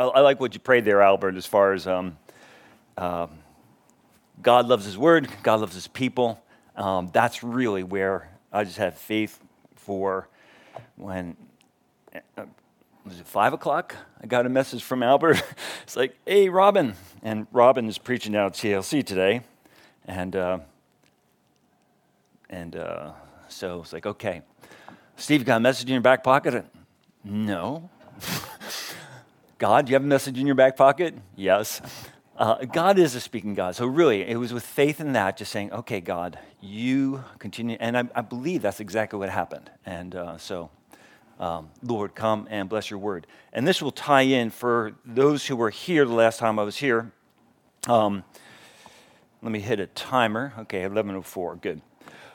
I, I, like what you prayed there, Albert, as far as um, uh, God loves His Word, God loves His people. Um, that's really where I just have faith for when. Uh, was it five o'clock? I got a message from Albert. it's like, hey, Robin. And Robin is preaching out at TLC today. And, uh, and uh, so it's like, okay. Steve, got a message in your back pocket? No. God, do you have a message in your back pocket? Yes. Uh, God is a speaking God. So, really, it was with faith in that, just saying, okay, God, you continue. And I, I believe that's exactly what happened. And uh, so, um, Lord, come and bless your word. And this will tie in for those who were here the last time I was here. Um, let me hit a timer. Okay, 1104. Good.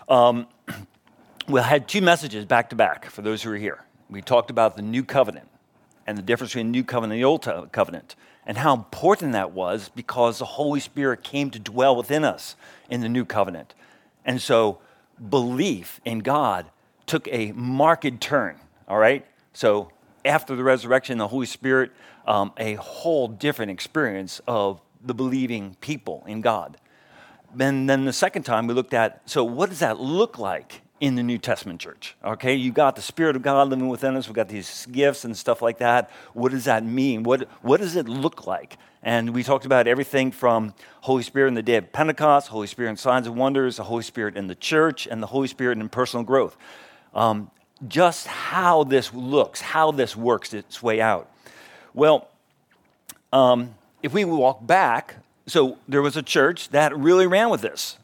Um, we had two messages back to back for those who are here. We talked about the new covenant and the difference between the new covenant and the old covenant and how important that was because the Holy Spirit came to dwell within us in the new covenant. And so belief in God took a marked turn, all right? So after the resurrection, the Holy Spirit, um, a whole different experience of the believing people in God. And then the second time we looked at so what does that look like in the New Testament church. Okay, you got the Spirit of God living within us. We've got these gifts and stuff like that. What does that mean? What, what does it look like? And we talked about everything from Holy Spirit in the day of Pentecost, Holy Spirit in signs and wonders, the Holy Spirit in the church, and the Holy Spirit in personal growth. Um, just how this looks, how this works its way out. Well, um, if we walk back, so there was a church that really ran with this.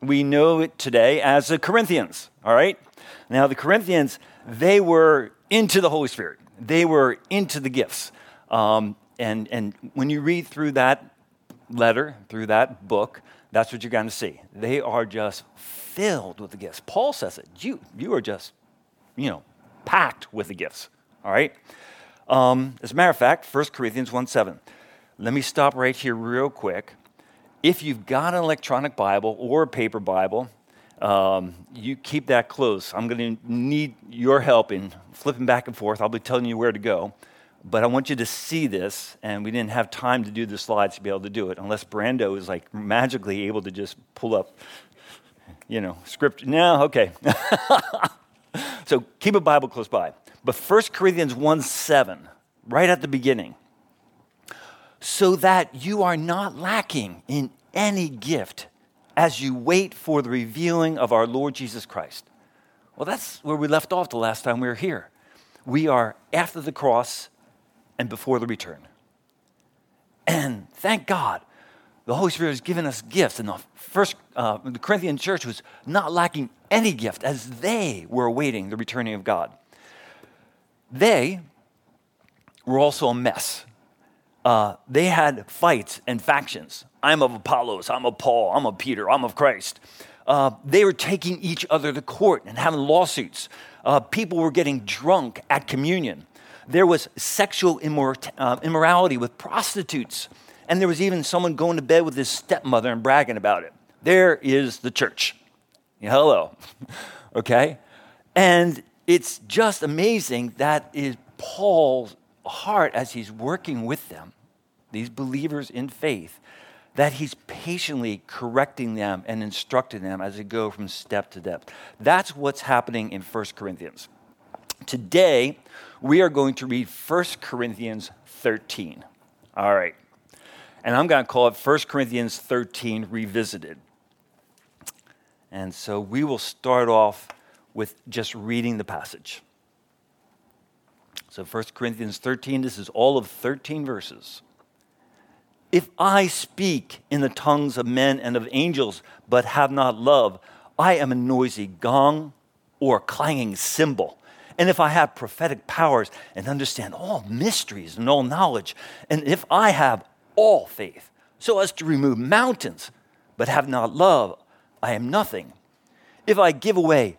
We know it today as the Corinthians, all right? Now, the Corinthians, they were into the Holy Spirit, they were into the gifts. Um, and, and when you read through that letter, through that book, that's what you're going to see. They are just filled with the gifts. Paul says it. You, you are just, you know, packed with the gifts, all right? Um, as a matter of fact, 1 Corinthians 1 7. Let me stop right here real quick if you've got an electronic Bible or a paper Bible, um, you keep that close. I'm going to need your help in flipping back and forth. I'll be telling you where to go. But I want you to see this, and we didn't have time to do the slides to be able to do it, unless Brando is like magically able to just pull up, you know, script. No, okay. so keep a Bible close by. But 1 Corinthians 1 7, right at the beginning, so that you are not lacking in any gift as you wait for the revealing of our Lord Jesus Christ. Well, that's where we left off the last time we were here. We are after the cross and before the return. And thank God, the Holy Spirit has given us gifts. And the first, uh, the Corinthian church was not lacking any gift as they were awaiting the returning of God. They were also a mess uh, they had fights and factions. I'm of Apollos, I'm of Paul, I'm of Peter, I'm of Christ. Uh, they were taking each other to court and having lawsuits. Uh, people were getting drunk at communion. There was sexual immor- uh, immorality with prostitutes. And there was even someone going to bed with his stepmother and bragging about it. There is the church. Hello. okay? And it's just amazing that is Paul's heart as he's working with them, these believers in faith, that he's patiently correcting them and instructing them as they go from step to step. That's what's happening in 1 Corinthians. Today, we are going to read 1 Corinthians 13. All right. And I'm going to call it 1 Corinthians 13 Revisited. And so we will start off with just reading the passage. So 1 Corinthians 13, this is all of 13 verses. If I speak in the tongues of men and of angels, but have not love, I am a noisy gong or clanging cymbal. And if I have prophetic powers and understand all mysteries and all knowledge, and if I have all faith, so as to remove mountains, but have not love, I am nothing. If I give away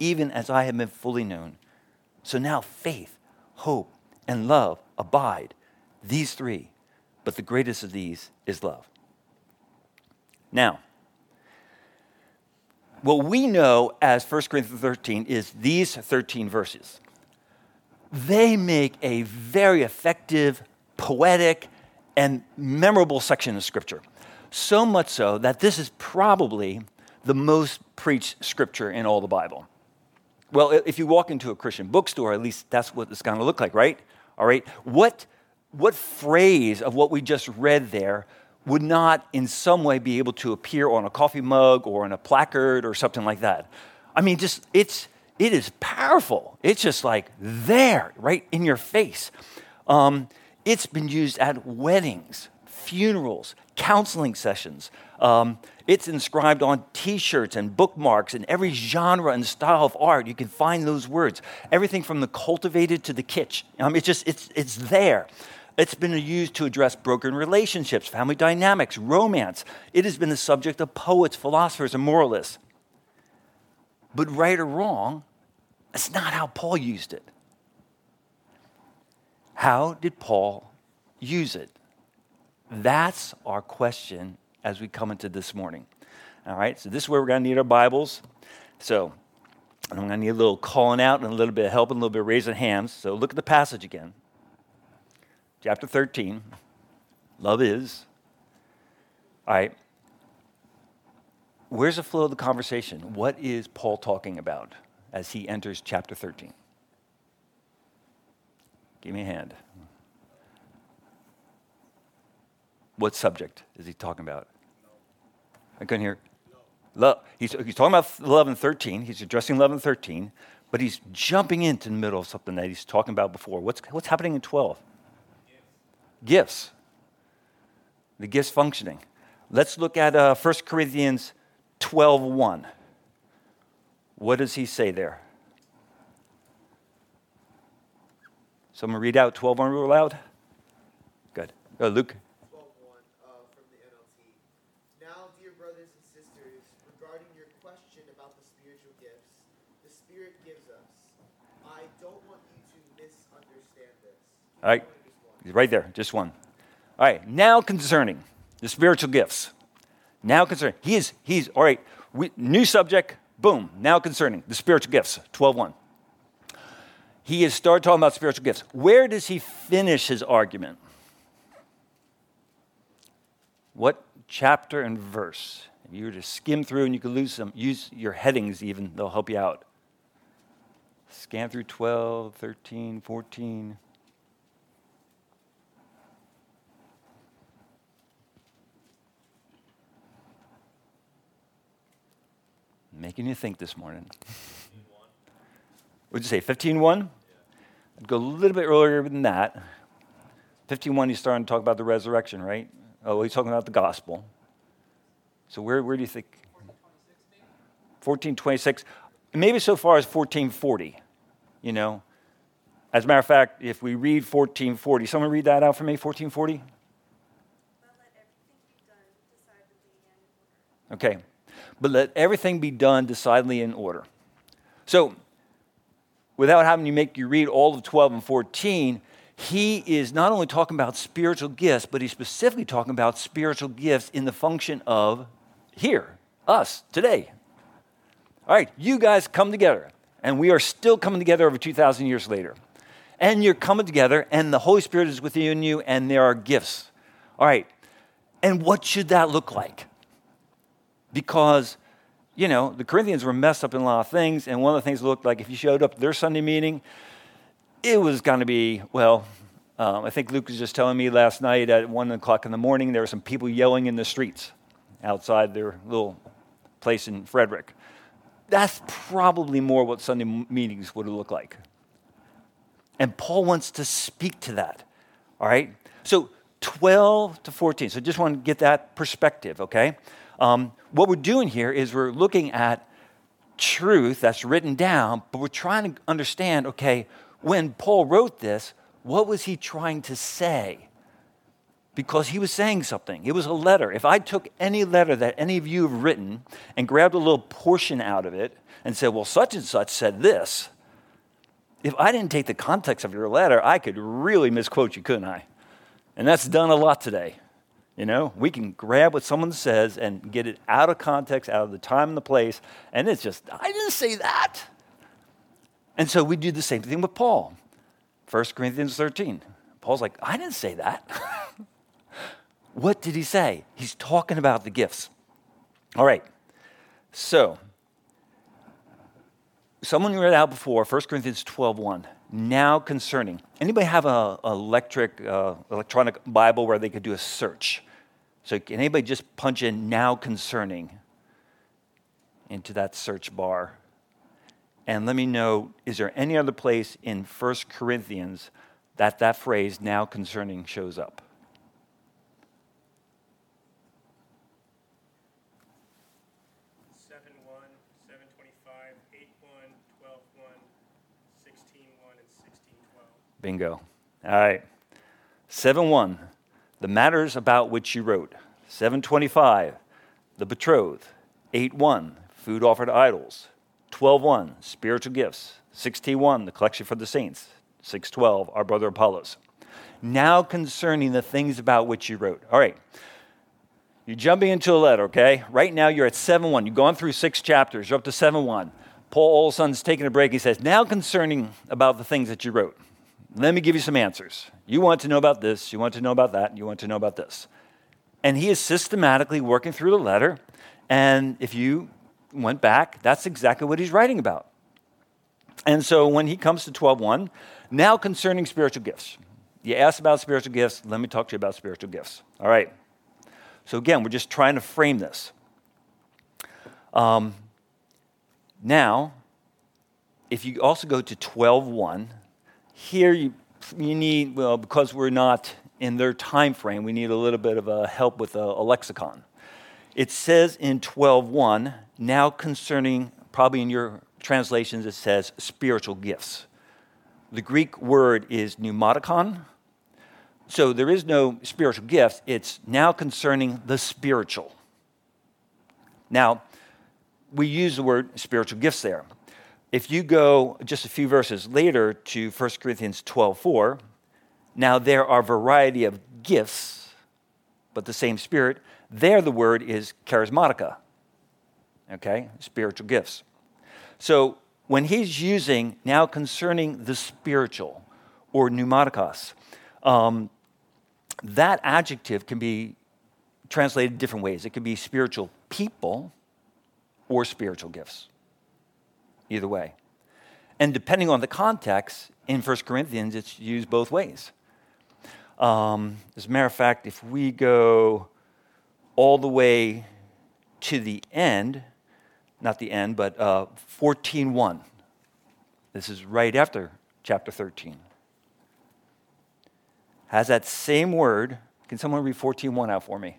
even as I have been fully known. So now faith, hope, and love abide, these three. But the greatest of these is love. Now, what we know as 1 Corinthians 13 is these 13 verses. They make a very effective, poetic, and memorable section of Scripture. So much so that this is probably the most preached Scripture in all the Bible. Well, if you walk into a Christian bookstore, at least that's what it's going to look like, right? All right. What, what phrase of what we just read there would not in some way be able to appear on a coffee mug or on a placard or something like that? I mean, just it's it is powerful. It's just like there, right in your face. Um, it's been used at weddings, funerals, counseling sessions. Um, it's inscribed on t shirts and bookmarks and every genre and style of art. You can find those words. Everything from the cultivated to the kitsch. Um, it's just, it's, it's there. It's been used to address broken relationships, family dynamics, romance. It has been the subject of poets, philosophers, and moralists. But right or wrong, that's not how Paul used it. How did Paul use it? That's our question as we come into this morning. All right, so this is where we're going to need our Bibles. So I'm going to need a little calling out and a little bit of help and a little bit of raising hands. So look at the passage again. Chapter 13. Love is. All right. Where's the flow of the conversation? What is Paul talking about as he enters chapter 13? Give me a hand. What subject is he talking about? I couldn't hear. Love. He's, he's talking about 11 13. He's addressing 11 13, but he's jumping into the middle of something that he's talking about before. What's, what's happening in 12? Gifts. The gifts functioning. Let's look at uh, 1 Corinthians 12 1. What does he say there? Someone read out 12 1 real loud? Good. Uh, Luke. All right, right there, just one. All right, now concerning the spiritual gifts. Now concerning, he is, he's, all right, we, new subject, boom, now concerning the spiritual gifts, 12.1. He has started talking about spiritual gifts. Where does he finish his argument? What chapter and verse? If you were to skim through and you could lose some, use your headings even, they'll help you out. Scan through 12, 13, 14. Making you think this morning. Would you say 15.1? I'd go a little bit earlier than that. 15.1, he's starting to talk about the resurrection, right? Oh, he's talking about the gospel. So where, where do you think? 1426. Maybe so far as 1440, you know. As a matter of fact, if we read 1440, someone read that out for me, 1440? Okay but let everything be done decidedly in order. So, without having to make you read all of 12 and 14, he is not only talking about spiritual gifts, but he's specifically talking about spiritual gifts in the function of here, us, today. All right, you guys come together, and we are still coming together over 2,000 years later. And you're coming together, and the Holy Spirit is within you, and there are gifts. All right, and what should that look like? Because, you know, the Corinthians were messed up in a lot of things, and one of the things looked like if you showed up at their Sunday meeting, it was going to be, well, Um, I think Luke was just telling me last night at 1 o'clock in the morning there were some people yelling in the streets outside their little place in Frederick. That's probably more what Sunday meetings would look like. And Paul wants to speak to that. All right? So 12 to 14. So just want to get that perspective, okay? Um, what we're doing here is we're looking at truth that's written down, but we're trying to understand okay, when Paul wrote this, what was he trying to say? Because he was saying something. It was a letter. If I took any letter that any of you have written and grabbed a little portion out of it and said, well, such and such said this, if I didn't take the context of your letter, I could really misquote you, couldn't I? And that's done a lot today. You know, we can grab what someone says and get it out of context, out of the time and the place, and it's just, I didn't say that. And so we do the same thing with Paul. 1 Corinthians 13. Paul's like, I didn't say that. what did he say? He's talking about the gifts. All right. So, someone read out before 1 Corinthians 12 1 now concerning. Anybody have a, electric, uh, electronic Bible where they could do a search? So can anybody just punch in now concerning into that search bar? And let me know, is there any other place in 1 Corinthians that that phrase now concerning shows up? 7-1, 7-25, 8-1, 12-1, 16-1, and 16-12. Bingo. All right. 7 1, the matters about which you wrote. 725, the betrothed. 8 1, food offered to idols. 12 1, spiritual gifts. 61, the collection for the saints. 612, our brother Apollos. Now concerning the things about which you wrote. All right. You're jumping into a letter, okay? Right now you're at 7 1. You've gone through six chapters. You're up to 7 1. Paul Olson's taking a break. He says, Now concerning about the things that you wrote. Let me give you some answers. You want to know about this, you want to know about that, you want to know about this. And he is systematically working through the letter. And if you went back, that's exactly what he's writing about. And so when he comes to 12.1, now concerning spiritual gifts. You asked about spiritual gifts, let me talk to you about spiritual gifts. All right. So again, we're just trying to frame this. Um, now, if you also go to 12.1, here you, you need, well, because we're not in their time frame, we need a little bit of a help with a, a lexicon. It says in 12.1, now concerning, probably in your translations, it says spiritual gifts. The Greek word is pneumatikon. So there is no spiritual gifts. It's now concerning the spiritual. Now, we use the word spiritual gifts there. If you go just a few verses later to 1 Corinthians 12 4, now there are variety of gifts, but the same Spirit. There the word is charismatica, okay, spiritual gifts. So when he's using now concerning the spiritual or pneumatikos, um, that adjective can be translated different ways. It could be spiritual people or spiritual gifts either way. And depending on the context, in 1 Corinthians, it's used both ways. Um, as a matter of fact, if we go all the way to the end, not the end, but uh, 14.1, this is right after chapter 13, has that same word. Can someone read 14.1 out for me?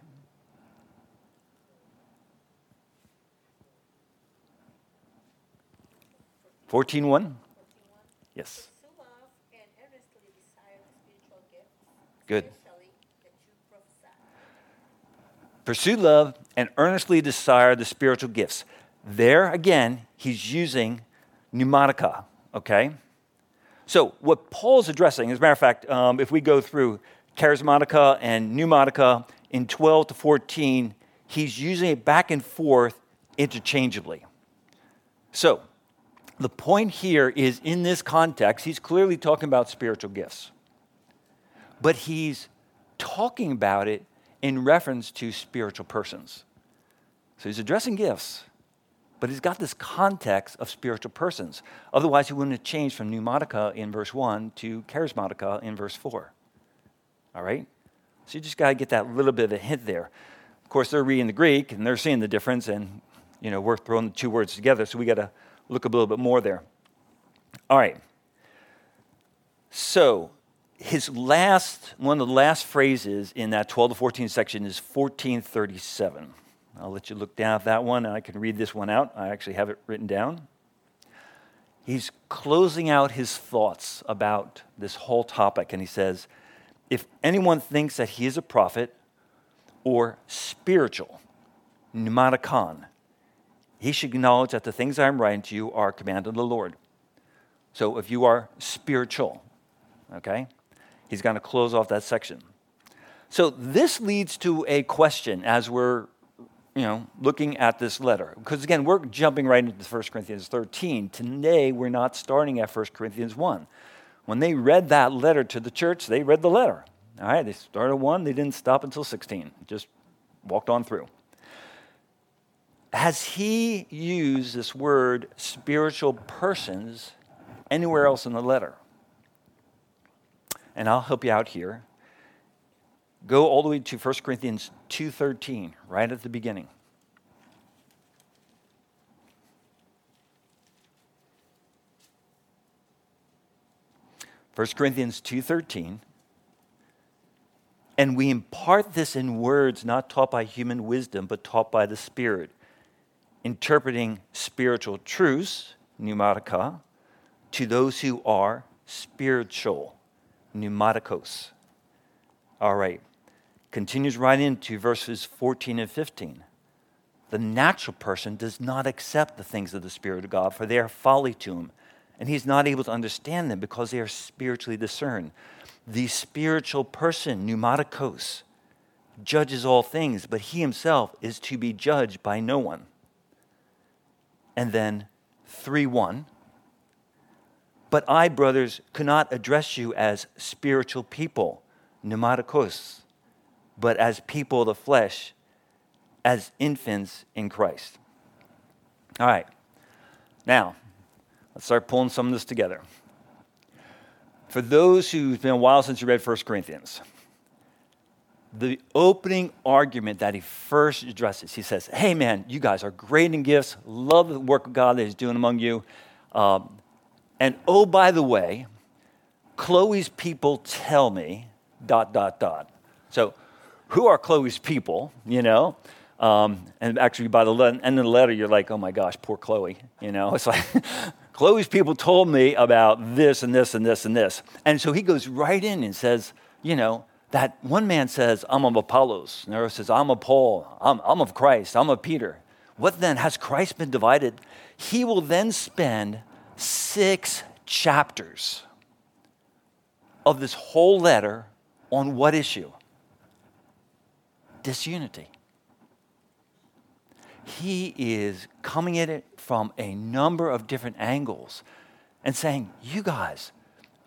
14.1? Yes. Good. Pursue love and earnestly desire the spiritual gifts. There again, he's using pneumatica, okay? So, what Paul's addressing, as a matter of fact, um, if we go through charismatica and pneumatica in 12 to 14, he's using it back and forth interchangeably. So, the point here is in this context, he's clearly talking about spiritual gifts, but he's talking about it in reference to spiritual persons. So he's addressing gifts, but he's got this context of spiritual persons. Otherwise, he wouldn't have changed from pneumatica in verse 1 to charismatica in verse 4. All right? So you just got to get that little bit of a hint there. Of course, they're reading the Greek and they're seeing the difference, and you know, we're throwing the two words together, so we got to look a little bit more there. All right. So his last, one of the last phrases in that 12 to 14 section is 1437. I'll let you look down at that one, I can read this one out. I actually have it written down. He's closing out his thoughts about this whole topic, and he says, If anyone thinks that he is a prophet or spiritual, pneumatikon, he should acknowledge that the things I am writing to you are a command of the Lord. So if you are spiritual, okay, he's going to close off that section. So this leads to a question as we're you know, looking at this letter. Because again, we're jumping right into 1 Corinthians 13. Today, we're not starting at 1 Corinthians 1. When they read that letter to the church, they read the letter. All right, they started 1, they didn't stop until 16, just walked on through. Has he used this word spiritual persons anywhere else in the letter? And I'll help you out here. Go all the way to 1 Corinthians 2:13, right at the beginning. First Corinthians 2:13 and we impart this in words not taught by human wisdom but taught by the spirit interpreting spiritual truths pneumatica to those who are spiritual pneumatikos all right continues right into verses 14 and 15. The natural person does not accept the things of the Spirit of God, for they are folly to him, and he's not able to understand them because they are spiritually discerned. The spiritual person, pneumatikos, judges all things, but he himself is to be judged by no one. And then 3 1. But I, brothers, cannot address you as spiritual people, pneumatikos but as people of the flesh, as infants in Christ. All right. Now, let's start pulling some of this together. For those who've been a while since you read 1 Corinthians, the opening argument that he first addresses, he says, Hey, man, you guys are great in gifts, love the work of God that he's doing among you. Um, and oh, by the way, Chloe's people tell me, dot, dot, dot. So who are Chloe's people, you know? Um, and actually, by the end of the letter, you're like, oh my gosh, poor Chloe. You know, it's like, Chloe's people told me about this and this and this and this. And so he goes right in and says, you know, that one man says, I'm of Apollos. Another says, I'm of Paul. I'm, I'm of Christ. I'm of Peter. What then? Has Christ been divided? He will then spend six chapters of this whole letter on what issue? disunity. He is coming at it from a number of different angles and saying, You guys,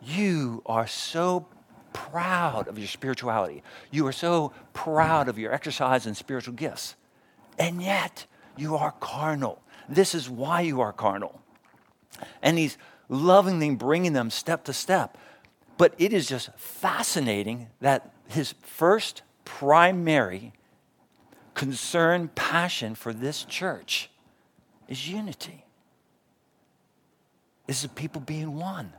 you are so proud of your spirituality. You are so proud of your exercise and spiritual gifts. And yet, you are carnal. This is why you are carnal. And he's lovingly bringing them step to step. But it is just fascinating that his first primary concern, passion for this church is unity. Is the people being one.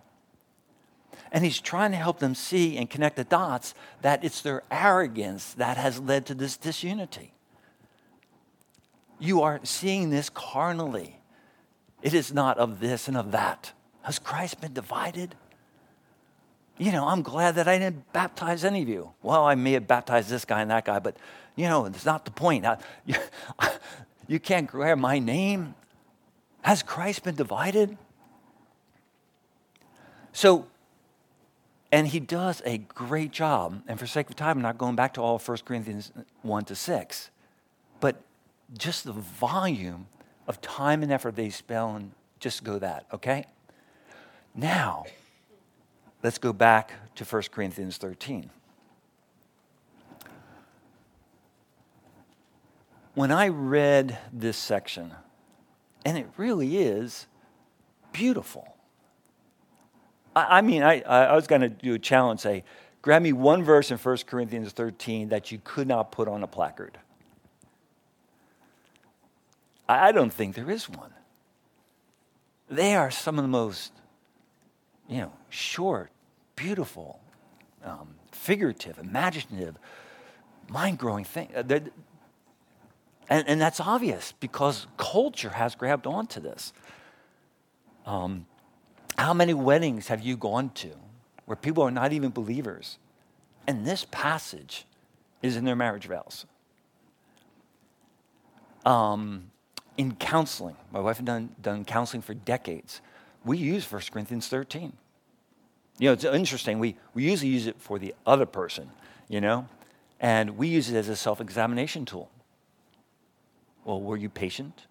And he's trying to help them see and connect the dots that it's their arrogance that has led to this disunity. You are seeing this carnally. It is not of this and of that. Has Christ been divided? you know, I'm glad that I didn't baptize any of you. Well, I may have baptized this guy and that guy, but, you know, it's not the point. I, you, you can't grab my name. Has Christ been divided? So, and he does a great job. And for sake of time, I'm not going back to all 1 Corinthians 1 to 6. But just the volume of time and effort they spend, just go that, okay? Now, Let's go back to 1 Corinthians 13. When I read this section, and it really is beautiful. I, I mean, I, I was going to do a challenge say, grab me one verse in 1 Corinthians 13 that you could not put on a placard. I don't think there is one. They are some of the most, you know, short, beautiful, um, figurative, imaginative, mind growing things. Uh, and, and that's obvious because culture has grabbed onto this. Um, how many weddings have you gone to where people are not even believers? And this passage is in their marriage vows. Um, in counseling, my wife had done, done counseling for decades. We use 1 Corinthians 13. You know, it's interesting. We, we usually use it for the other person, you know, and we use it as a self examination tool. Well, were you patient?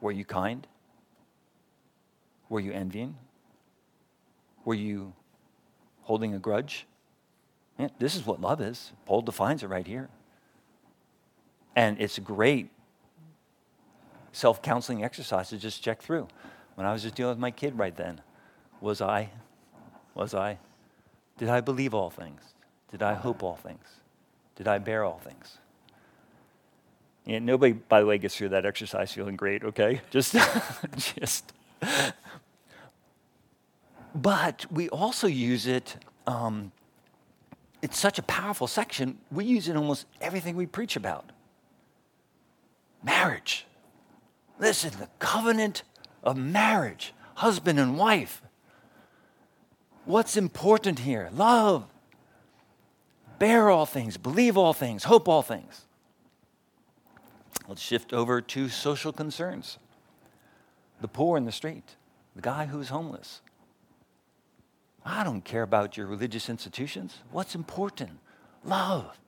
Were you kind? Were you envying? Were you holding a grudge? Yeah, this is what love is. Paul defines it right here. And it's a great self counseling exercise to just check through. When I was just dealing with my kid right then, was I, was I, did I believe all things? Did I hope all things? Did I bear all things? And nobody, by the way, gets through that exercise feeling great, okay? Just, just. But we also use it, um, it's such a powerful section, we use it in almost everything we preach about. Marriage. Listen, the covenant of marriage, husband and wife. What's important here? Love. Bear all things, believe all things, hope all things. Let's shift over to social concerns. The poor in the street, the guy who's homeless. I don't care about your religious institutions. What's important? Love.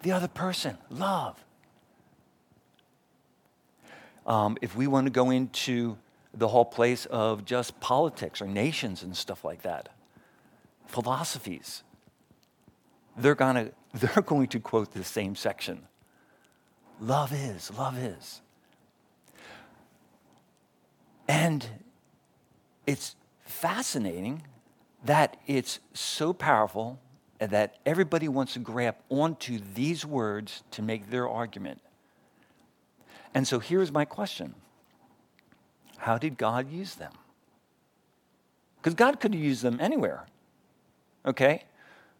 The other person, love. Um, if we want to go into the whole place of just politics or nations and stuff like that, philosophies, they're, gonna, they're going to quote the same section. Love is, love is. And it's fascinating that it's so powerful that everybody wants to grab onto these words to make their argument. And so here's my question How did God use them? Because God could have used them anywhere, okay?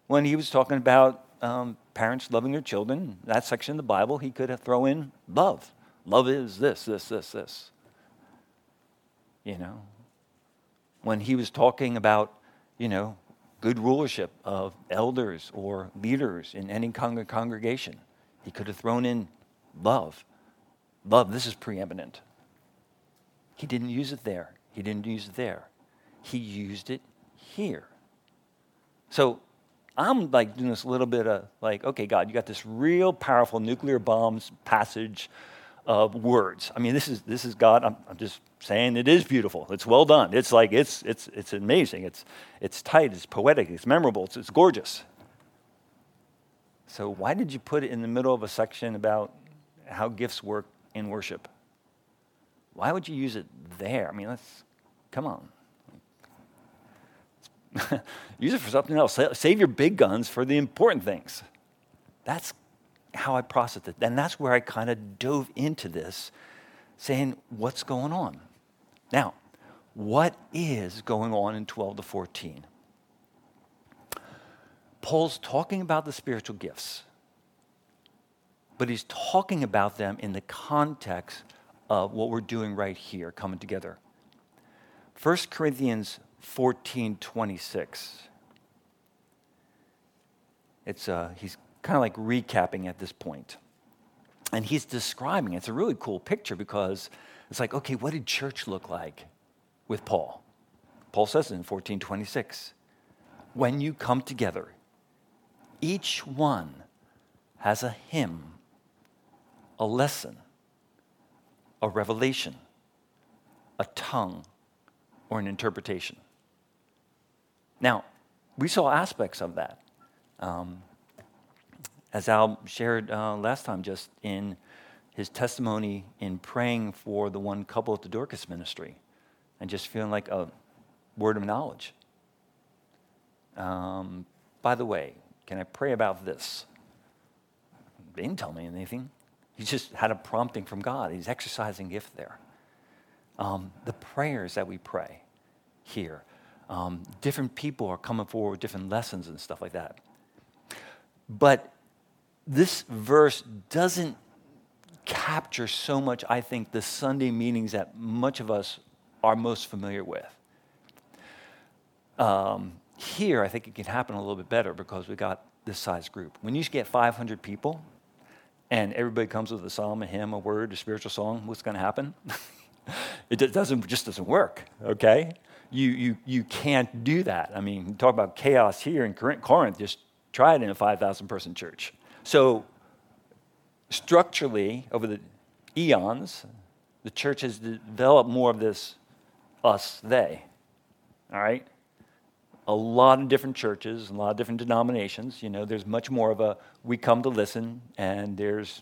When he was talking about um, parents loving their children, that section of the Bible, he could have thrown in love. Love is this, this, this, this. You know? When he was talking about, you know, good rulership of elders or leaders in any con- congregation, he could have thrown in love. Love, this is preeminent. He didn't use it there. He didn't use it there. He used it here. So I'm like doing this little bit of like, okay, God, you got this real powerful nuclear bombs passage of words. I mean, this is this is God. I'm, I'm just saying it is beautiful. It's well done. It's like it's it's it's amazing. It's it's tight. It's poetic. It's memorable. It's, it's gorgeous. So why did you put it in the middle of a section about how gifts work in worship. Why would you use it there? I mean, let's, come on. use it for something else. Save your big guns for the important things. That's how I processed it. And that's where I kind of dove into this, saying, what's going on? Now, what is going on in 12 to 14? Paul's talking about the spiritual gifts but he's talking about them in the context of what we're doing right here, coming together. 1 Corinthians 14 26. It's, uh, he's kind of like recapping at this point. And he's describing, it's a really cool picture because it's like, okay, what did church look like with Paul? Paul says in 1426, when you come together, each one has a hymn a lesson, a revelation, a tongue, or an interpretation. Now, we saw aspects of that. Um, as Al shared uh, last time, just in his testimony in praying for the one couple at the Dorcas ministry and just feeling like a word of knowledge. Um, by the way, can I pray about this? They didn't tell me anything. He just had a prompting from God. He's exercising gift there. Um, the prayers that we pray here, um, different people are coming forward with different lessons and stuff like that. But this verse doesn't capture so much, I think, the Sunday meetings that much of us are most familiar with. Um, here, I think it can happen a little bit better because we got this size group. When you get 500 people and everybody comes with a psalm, a hymn, a word, a spiritual song, what's going to happen? it doesn't, just doesn't work, okay? You, you, you can't do that. I mean, talk about chaos here in Corinth, just try it in a 5,000 person church. So, structurally, over the eons, the church has developed more of this us, they. All right? A lot of different churches, a lot of different denominations. You know, there's much more of a we come to listen, and there's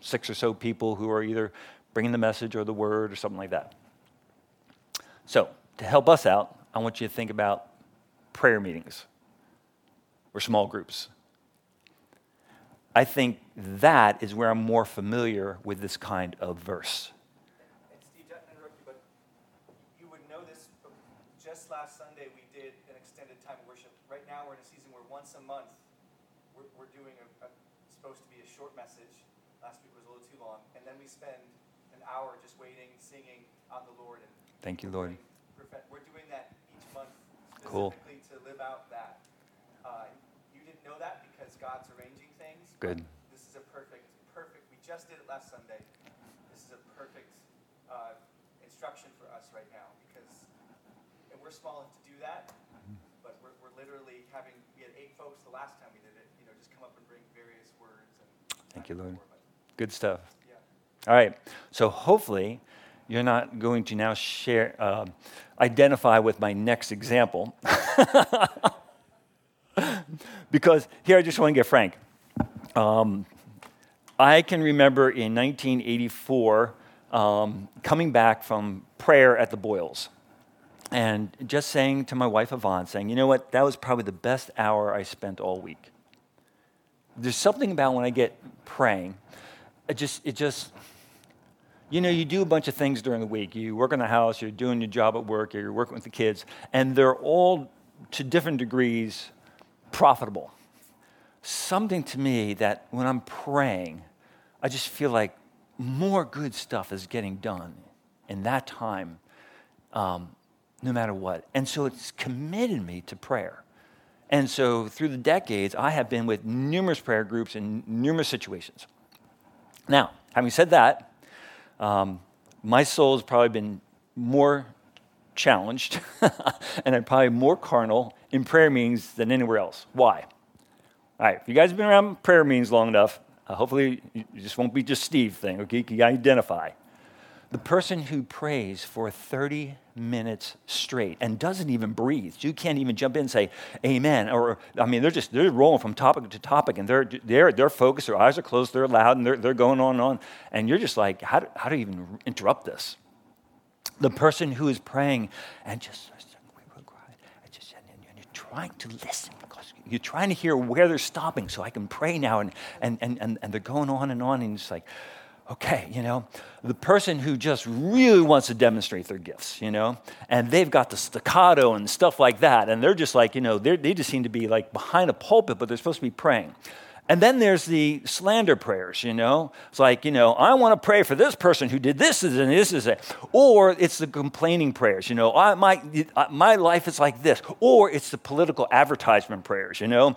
six or so people who are either bringing the message or the word or something like that. So, to help us out, I want you to think about prayer meetings or small groups. I think that is where I'm more familiar with this kind of verse. And Steve, not interrupt you, but you would know this. Just last Sunday, we did an extended time of worship. Right now, we're in a season where once a month, we're, we're doing a, a supposed to be a short message. Last week was a little too long, and then we spend an hour just waiting, singing on the Lord. And Thank you, Lord. We're doing that each month cool. to live out that. Uh, know that because God's arranging Good. This is a perfect, perfect. We just did it last Sunday. This is a perfect uh, instruction for us right now because, and we're small enough to do that, but we're, we're literally having. We had eight folks the last time we did it. You know, just come up and bring various words. And Thank you, Lord. Good stuff. Yeah. All right. So hopefully you're not going to now share, uh, identify with my next example. because here I just want to get frank. Um, I can remember in 1984 um, coming back from prayer at the Boyles and just saying to my wife Yvonne, saying, you know what, that was probably the best hour I spent all week. There's something about when I get praying, it just, it just, you know, you do a bunch of things during the week. You work in the house, you're doing your job at work, you're working with the kids, and they're all to different degrees profitable something to me that when I'm praying, I just feel like more good stuff is getting done in that time, um, no matter what. And so it's committed me to prayer. And so through the decades, I have been with numerous prayer groups in numerous situations. Now, having said that, um, my soul has probably been more challenged and I'm probably more carnal in prayer meetings than anywhere else. Why? All right, if you guys have been around prayer meetings long enough, uh, hopefully you just won't be just Steve thing, okay? You identify. The person who prays for 30 minutes straight and doesn't even breathe. You can't even jump in and say amen. Or, I mean, they're just, they're rolling from topic to topic and they're, they're, they're focused, their eyes are closed, they're loud, and they're, they're going on and on. And you're just like, how do, how do you even interrupt this? The person who is praying and just, and just and you're trying to listen because you're trying to hear where they're stopping so I can pray now. And, and, and, and, and they're going on and on. And it's like, okay, you know, the person who just really wants to demonstrate their gifts, you know, and they've got the staccato and stuff like that. And they're just like, you know, they just seem to be like behind a pulpit, but they're supposed to be praying. And then there's the slander prayers, you know? It's like, you know, I want to pray for this person who did this and this is it. Or it's the complaining prayers, you know, I, my, my life is like this. Or it's the political advertisement prayers, you know?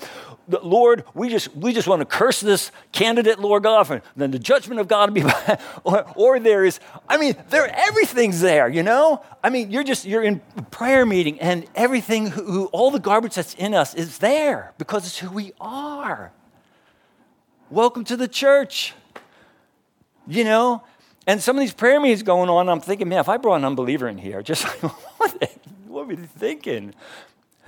Lord, we just, we just want to curse this candidate, Lord God, and then the judgment of God will be. or, or there is, I mean, there, everything's there, you know? I mean, you're just, you're in prayer meeting and everything, who, all the garbage that's in us is there because it's who we are. Welcome to the church. You know? And some of these prayer meetings going on, I'm thinking, man, if I brought an unbeliever in here, just what, what are we thinking?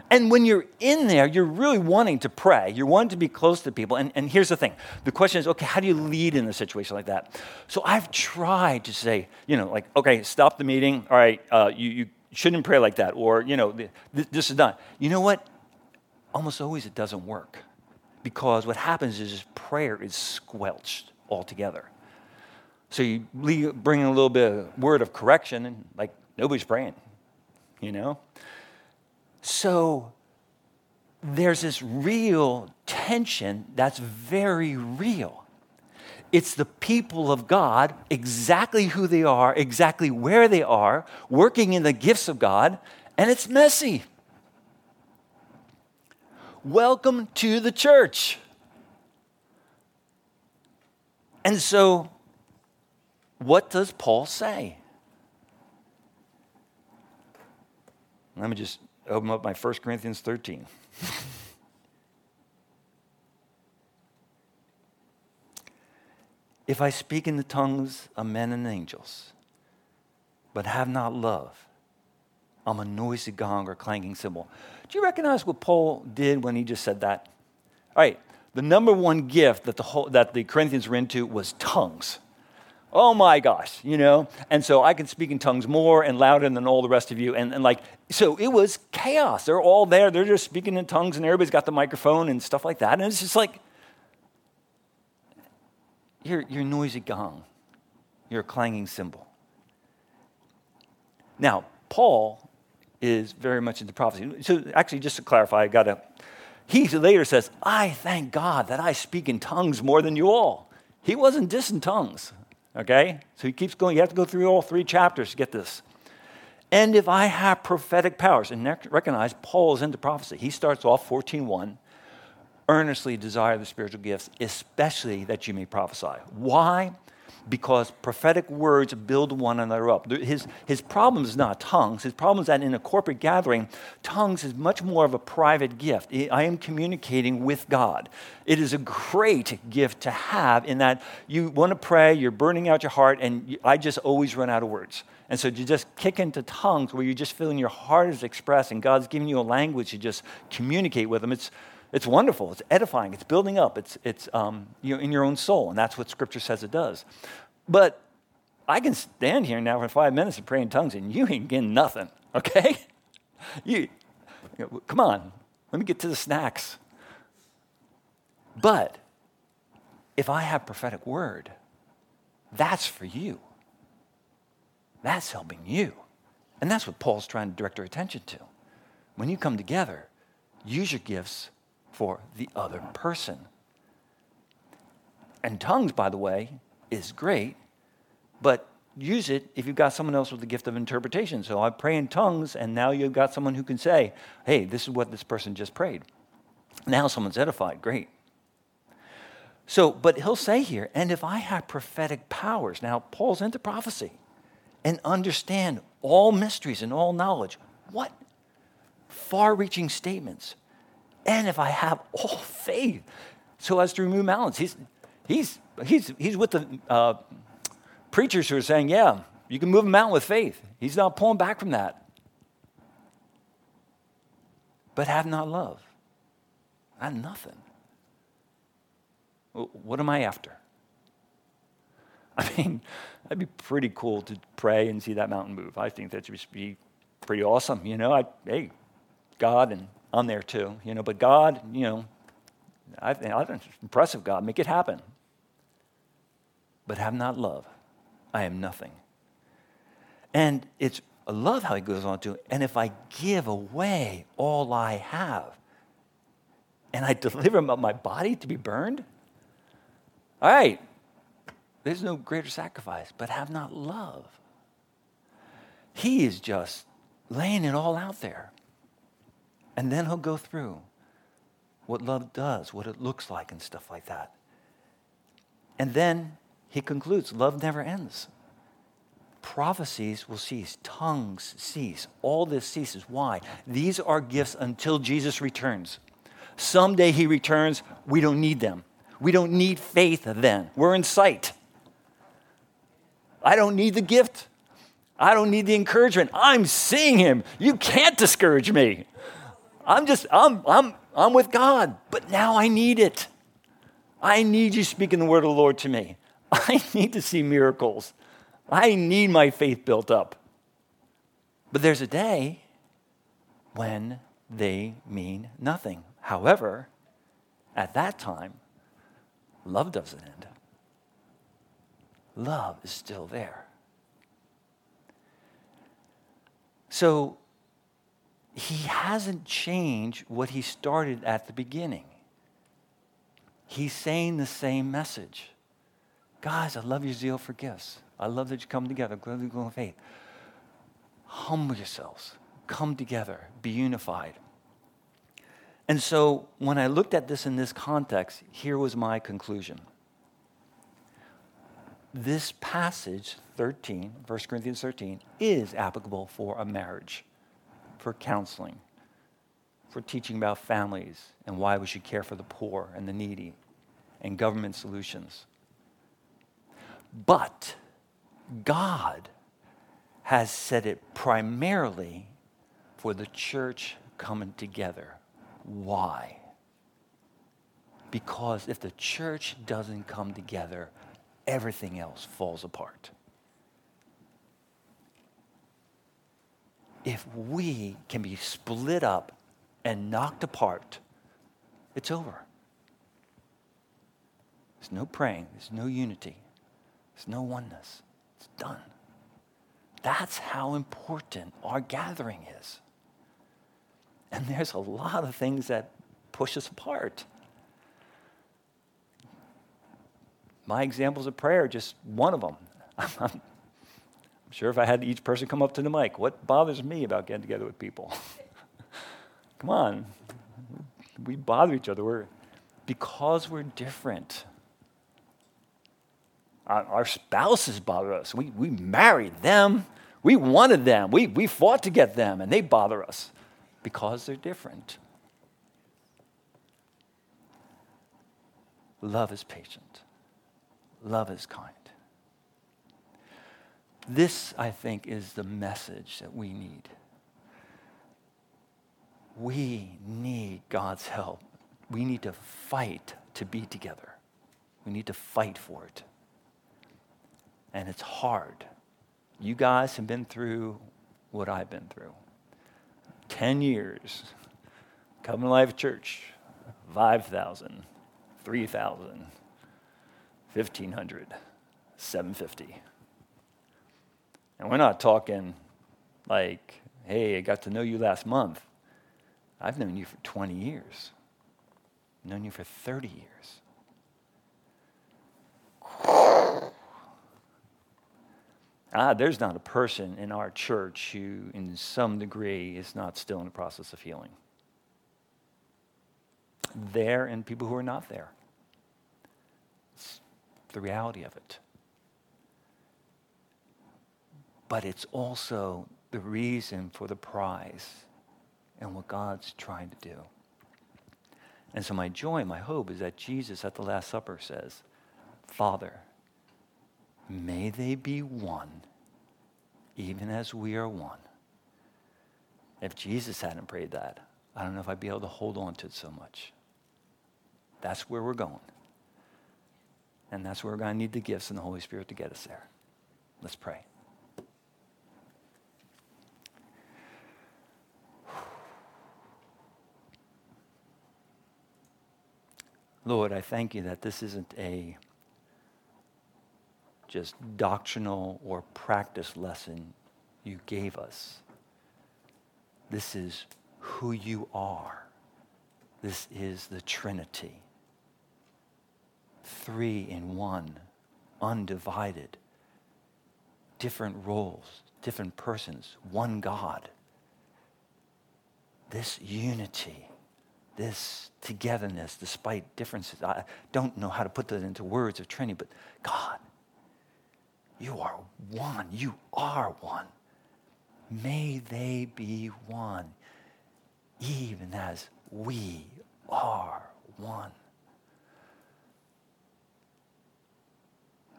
And when you're in there, you're really wanting to pray. You're wanting to be close to people. And, and here's the thing the question is, okay, how do you lead in a situation like that? So I've tried to say, you know, like, okay, stop the meeting. All right, uh, you, you shouldn't pray like that. Or, you know, this is done. You know what? almost always it doesn't work because what happens is prayer is squelched altogether. So you bring in a little bit of word of correction, and like nobody's praying, you know? So there's this real tension that's very real. It's the people of God, exactly who they are, exactly where they are, working in the gifts of God, and it's messy. Welcome to the church. And so, what does Paul say? Let me just open up my 1 Corinthians 13. if I speak in the tongues of men and angels, but have not love, I'm a noisy gong or clanging cymbal. Do you recognize what Paul did when he just said that? All right, the number one gift that the, whole, that the Corinthians were into was tongues. Oh my gosh, you know? And so I can speak in tongues more and louder than all the rest of you. And, and like, so it was chaos. They're all there. They're just speaking in tongues and everybody's got the microphone and stuff like that. And it's just like, you're, you're noisy gong. You're a clanging cymbal. Now, Paul is very much into prophecy. So actually, just to clarify, I got to, he later says, I thank God that I speak in tongues more than you all. He wasn't dissing tongues. Okay? So he keeps going. You have to go through all three chapters to get this. And if I have prophetic powers, and recognize Paul is into prophecy. He starts off 14.1, earnestly desire the spiritual gifts, especially that you may prophesy. Why? Because prophetic words build one another up. His, his problem is not tongues. His problem is that in a corporate gathering, tongues is much more of a private gift. I am communicating with God. It is a great gift to have in that you want to pray, you're burning out your heart, and I just always run out of words. And so you just kick into tongues where you're just feeling your heart is expressed and God's giving you a language to just communicate with Him. It's, it's wonderful. It's edifying. It's building up. It's, it's um, you know, in your own soul. And that's what Scripture says it does. But I can stand here now for five minutes and pray in tongues, and you ain't getting nothing, okay? You, come on, let me get to the snacks. But if I have prophetic word, that's for you. That's helping you. And that's what Paul's trying to direct our attention to. When you come together, use your gifts for the other person. And tongues, by the way, is great, but use it if you've got someone else with the gift of interpretation. So I pray in tongues, and now you've got someone who can say, hey, this is what this person just prayed. Now someone's edified. Great. So, but he'll say here, and if I have prophetic powers, now Paul's into prophecy and understand all mysteries and all knowledge. What far reaching statements. And if I have all faith so as to remove mountains, he's, he's, he's, he's with the uh, preachers who are saying, yeah, you can move a mountain with faith. He's not pulling back from that. But have not love. I have nothing. What am I after? I mean, that'd be pretty cool to pray and see that mountain move. I think that should be pretty awesome. You know, I, hey, God, and I'm there too, you know, but God, you know, I think, I think impressive God, make it happen. But have not love. I am nothing. And it's, I love how he goes on to, and if I give away all I have, and I deliver my body to be burned, all right, there's no greater sacrifice, but have not love. He is just laying it all out there. And then he'll go through what love does, what it looks like, and stuff like that. And then he concludes love never ends. Prophecies will cease, tongues cease, all this ceases. Why? These are gifts until Jesus returns. Someday he returns, we don't need them. We don't need faith then. We're in sight. I don't need the gift. I don't need the encouragement. I'm seeing him. You can't discourage me. I'm just, I'm, I'm, I'm with God, but now I need it. I need you speaking the word of the Lord to me. I need to see miracles. I need my faith built up. But there's a day when they mean nothing. However, at that time, love doesn't end. Love is still there. So he hasn't changed what he started at the beginning. He's saying the same message. Guys, I love your zeal for gifts. I love that you come together, gladly go in faith. Humble yourselves, come together, be unified. And so when I looked at this in this context, here was my conclusion. This passage, 13, 1 Corinthians 13, is applicable for a marriage, for counseling, for teaching about families and why we should care for the poor and the needy, and government solutions. But God has said it primarily for the church coming together. Why? Because if the church doesn't come together, everything else falls apart. If we can be split up and knocked apart, it's over. There's no praying, there's no unity, there's no oneness. It's done. That's how important our gathering is. And there's a lot of things that push us apart. My examples of prayer, just one of them. Sure if I had each person come up to the mic, what bothers me about getting together with people? come on. We bother each other. We're, because we're different. Our, our spouses bother us. We, we married them. We wanted them. We, we fought to get them, and they bother us because they're different. Love is patient, love is kind. This, I think, is the message that we need. We need God's help. We need to fight to be together. We need to fight for it. And it's hard. You guys have been through what I've been through. 10 years. Covenant Life Church, 5,000, 3,000, 1,500, 750. And we're not talking like, hey, I got to know you last month. I've known you for 20 years, I've known you for 30 years. ah, there's not a person in our church who, in some degree, is not still in the process of healing. There and people who are not there. It's the reality of it. But it's also the reason for the prize and what God's trying to do. And so, my joy, my hope is that Jesus at the Last Supper says, Father, May they be one, even as we are one. If Jesus hadn't prayed that, I don't know if I'd be able to hold on to it so much. That's where we're going. And that's where we're going to need the gifts and the Holy Spirit to get us there. Let's pray. Lord, I thank you that this isn't a just doctrinal or practice lesson you gave us. This is who you are. This is the Trinity. Three in one, undivided, different roles, different persons, one God. This unity, this togetherness, despite differences. I don't know how to put that into words of Trinity, but God, you are one. You are one. May they be one, even as we are one.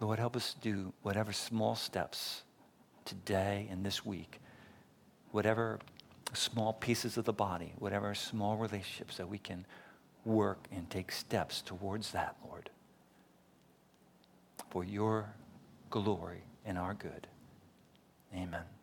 Lord, help us do whatever small steps today and this week, whatever small pieces of the body, whatever small relationships that we can work and take steps towards that, Lord, for your glory and our good. Amen.